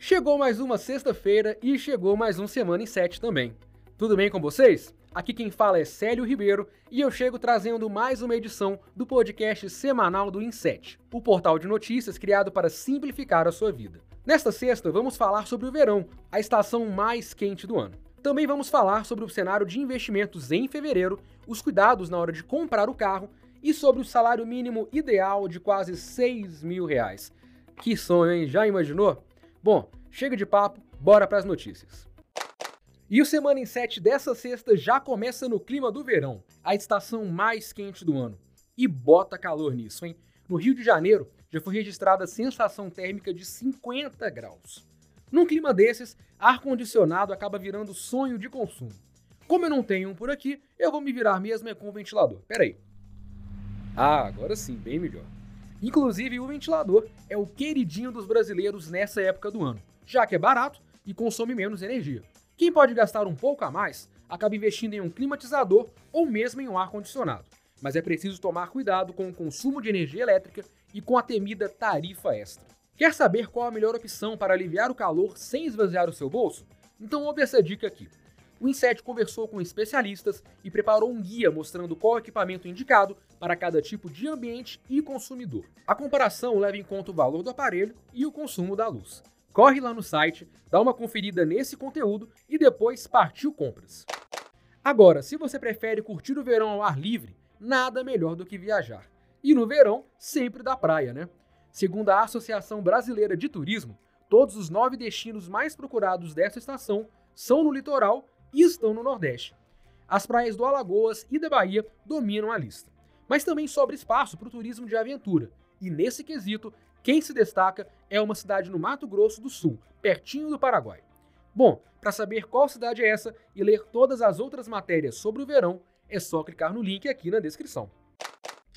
Chegou mais uma sexta-feira e chegou mais um Semana em 7 também. Tudo bem com vocês? Aqui quem fala é Célio Ribeiro e eu chego trazendo mais uma edição do podcast semanal do Inset, o portal de notícias criado para simplificar a sua vida. Nesta sexta, vamos falar sobre o verão, a estação mais quente do ano. Também vamos falar sobre o cenário de investimentos em fevereiro, os cuidados na hora de comprar o carro e sobre o salário mínimo ideal de quase 6 mil reais. Que sonho, hein? Já imaginou? Bom, chega de papo, bora para as notícias. E o Semana em 7 dessa sexta já começa no clima do verão, a estação mais quente do ano. E bota calor nisso, hein? No Rio de Janeiro já foi registrada a sensação térmica de 50 graus. Num clima desses, ar-condicionado acaba virando sonho de consumo. Como eu não tenho um por aqui, eu vou me virar mesmo é com o ventilador. Pera aí. Ah, agora sim, bem melhor. Inclusive, o ventilador é o queridinho dos brasileiros nessa época do ano, já que é barato e consome menos energia. Quem pode gastar um pouco a mais acaba investindo em um climatizador ou mesmo em um ar-condicionado. Mas é preciso tomar cuidado com o consumo de energia elétrica e com a temida tarifa extra. Quer saber qual a melhor opção para aliviar o calor sem esvaziar o seu bolso? Então ouve essa dica aqui. O Inset conversou com especialistas e preparou um guia mostrando qual equipamento indicado para cada tipo de ambiente e consumidor. A comparação leva em conta o valor do aparelho e o consumo da luz. Corre lá no site, dá uma conferida nesse conteúdo e depois partiu compras. Agora, se você prefere curtir o verão ao ar livre, nada melhor do que viajar. E no verão, sempre da praia, né? Segundo a Associação Brasileira de Turismo, todos os nove destinos mais procurados dessa estação são no litoral estão no Nordeste. As praias do Alagoas e da Bahia dominam a lista. Mas também sobra espaço para o turismo de aventura, e nesse quesito, quem se destaca é uma cidade no Mato Grosso do Sul, pertinho do Paraguai. Bom, para saber qual cidade é essa e ler todas as outras matérias sobre o verão, é só clicar no link aqui na descrição.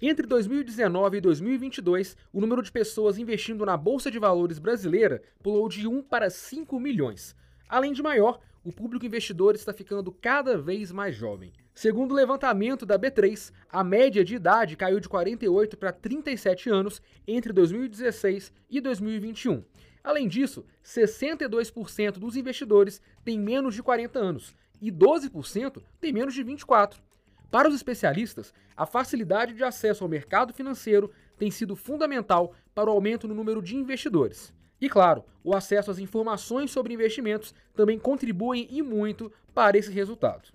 Entre 2019 e 2022, o número de pessoas investindo na Bolsa de Valores brasileira pulou de 1 para 5 milhões. Além de maior, o público investidor está ficando cada vez mais jovem. Segundo o levantamento da B3, a média de idade caiu de 48 para 37 anos entre 2016 e 2021. Além disso, 62% dos investidores têm menos de 40 anos e 12% têm menos de 24. Para os especialistas, a facilidade de acesso ao mercado financeiro tem sido fundamental para o aumento no número de investidores. E claro, o acesso às informações sobre investimentos também contribuem e muito para esse resultado.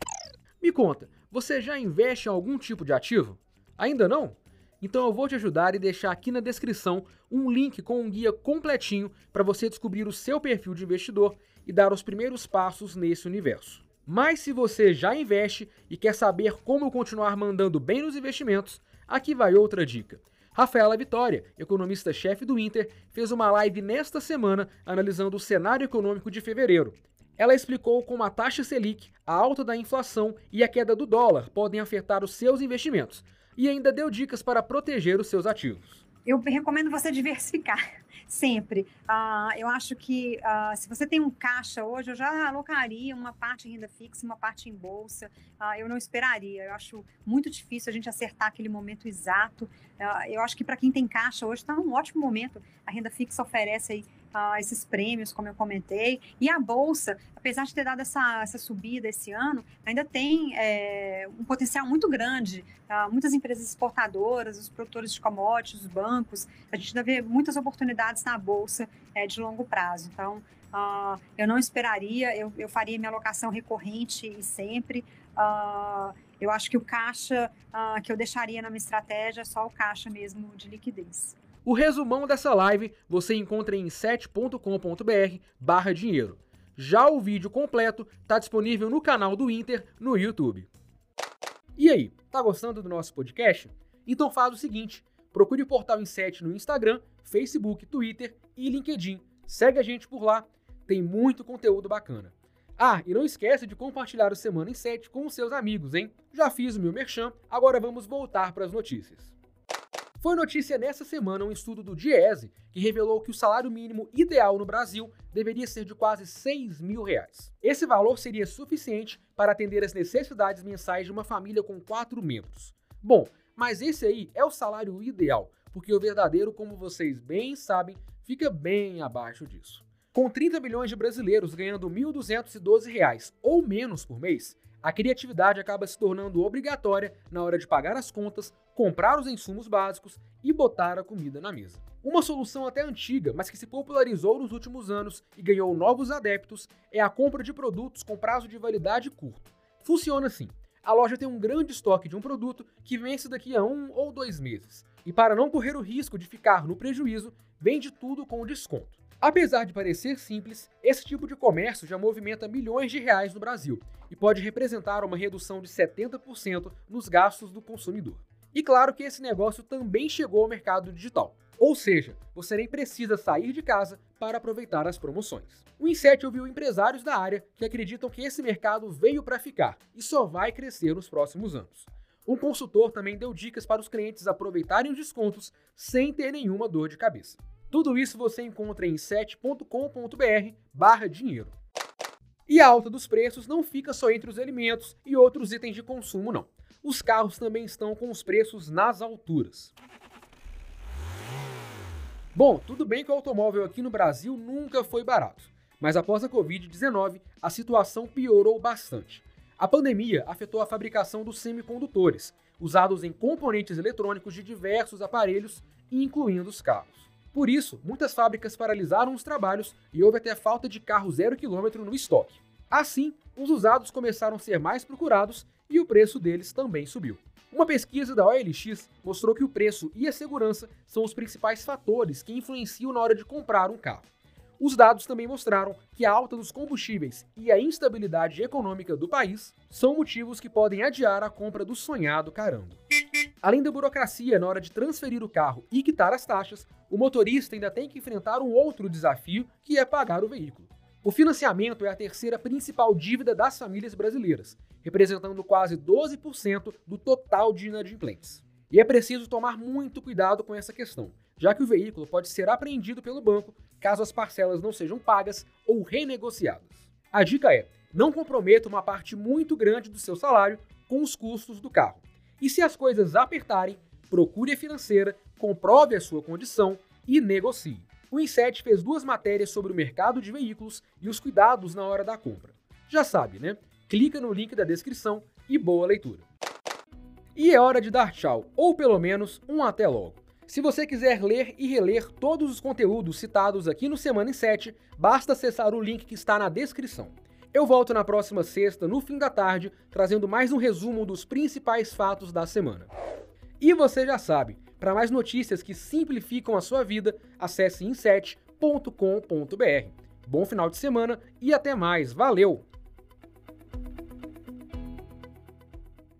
Me conta, você já investe em algum tipo de ativo? Ainda não? Então eu vou te ajudar e deixar aqui na descrição um link com um guia completinho para você descobrir o seu perfil de investidor e dar os primeiros passos nesse universo. Mas se você já investe e quer saber como continuar mandando bem nos investimentos, aqui vai outra dica. Rafaela Vitória, economista-chefe do Inter, fez uma live nesta semana analisando o cenário econômico de fevereiro. Ela explicou como a taxa Selic, a alta da inflação e a queda do dólar podem afetar os seus investimentos, e ainda deu dicas para proteger os seus ativos. Eu recomendo você diversificar sempre. Uh, eu acho que uh, se você tem um caixa hoje, eu já alocaria uma parte em renda fixa, uma parte em bolsa. Uh, eu não esperaria. Eu acho muito difícil a gente acertar aquele momento exato. eu acho que para quem tem caixa hoje está um ótimo momento. A renda fixa oferece aí uh, esses prêmios, como eu comentei. E a Bolsa, apesar de ter dado essa, essa subida esse ano, ainda tem é, um potencial muito grande. Uh, muitas empresas exportadoras, os produtores de commodities, os bancos, a gente ainda vê muitas oportunidades na Bolsa é, de longo prazo. Então, uh, eu não esperaria, eu, eu faria minha alocação recorrente e sempre. Uh, eu acho que o caixa uh, que eu deixaria na minha estratégia é só o caixa mesmo de liquidez. O resumão dessa live você encontra em 7.com.br barra dinheiro. Já o vídeo completo está disponível no canal do Inter no YouTube. E aí, tá gostando do nosso podcast? Então faz o seguinte, procure o Portal Inset no Instagram, Facebook, Twitter e LinkedIn. Segue a gente por lá, tem muito conteúdo bacana. Ah, e não esquece de compartilhar o Semana em 7 com os seus amigos, hein? Já fiz o meu merchan, agora vamos voltar para as notícias. Foi notícia nessa semana um estudo do Diese que revelou que o salário mínimo ideal no Brasil deveria ser de quase 6 mil reais. Esse valor seria suficiente para atender as necessidades mensais de uma família com quatro membros. Bom, mas esse aí é o salário ideal, porque o verdadeiro, como vocês bem sabem, fica bem abaixo disso. Com 30 milhões de brasileiros ganhando R$ 1.212 ou menos por mês, a criatividade acaba se tornando obrigatória na hora de pagar as contas, comprar os insumos básicos e botar a comida na mesa. Uma solução até antiga, mas que se popularizou nos últimos anos e ganhou novos adeptos, é a compra de produtos com prazo de validade curto. Funciona assim: a loja tem um grande estoque de um produto que vence daqui a um ou dois meses, e para não correr o risco de ficar no prejuízo, vende tudo com desconto. Apesar de parecer simples, esse tipo de comércio já movimenta milhões de reais no Brasil e pode representar uma redução de 70% nos gastos do consumidor. E claro que esse negócio também chegou ao mercado digital. Ou seja, você nem precisa sair de casa para aproveitar as promoções. O Inset ouviu empresários da área que acreditam que esse mercado veio para ficar e só vai crescer nos próximos anos. Um consultor também deu dicas para os clientes aproveitarem os descontos sem ter nenhuma dor de cabeça. Tudo isso você encontra em set.com.br barra dinheiro. E a alta dos preços não fica só entre os alimentos e outros itens de consumo, não. Os carros também estão com os preços nas alturas. Bom, tudo bem que o automóvel aqui no Brasil nunca foi barato, mas após a Covid-19, a situação piorou bastante. A pandemia afetou a fabricação dos semicondutores, usados em componentes eletrônicos de diversos aparelhos, incluindo os carros. Por isso, muitas fábricas paralisaram os trabalhos e houve até falta de carro zero quilômetro no estoque. Assim, os usados começaram a ser mais procurados e o preço deles também subiu. Uma pesquisa da OLX mostrou que o preço e a segurança são os principais fatores que influenciam na hora de comprar um carro. Os dados também mostraram que a alta dos combustíveis e a instabilidade econômica do país são motivos que podem adiar a compra do sonhado carango. Além da burocracia na hora de transferir o carro e quitar as taxas, o motorista ainda tem que enfrentar um outro desafio, que é pagar o veículo. O financiamento é a terceira principal dívida das famílias brasileiras, representando quase 12% do total de inadimplentes. E é preciso tomar muito cuidado com essa questão, já que o veículo pode ser apreendido pelo banco caso as parcelas não sejam pagas ou renegociadas. A dica é: não comprometa uma parte muito grande do seu salário com os custos do carro. E se as coisas apertarem, procure a financeira, comprove a sua condição e negocie. O Inset fez duas matérias sobre o mercado de veículos e os cuidados na hora da compra. Já sabe, né? Clica no link da descrição e boa leitura. E é hora de dar tchau, ou pelo menos um até logo. Se você quiser ler e reler todos os conteúdos citados aqui no Semana em 7, basta acessar o link que está na descrição. Eu volto na próxima sexta, no fim da tarde, trazendo mais um resumo dos principais fatos da semana. E você já sabe, para mais notícias que simplificam a sua vida, acesse inset.com.br. Bom final de semana e até mais. Valeu!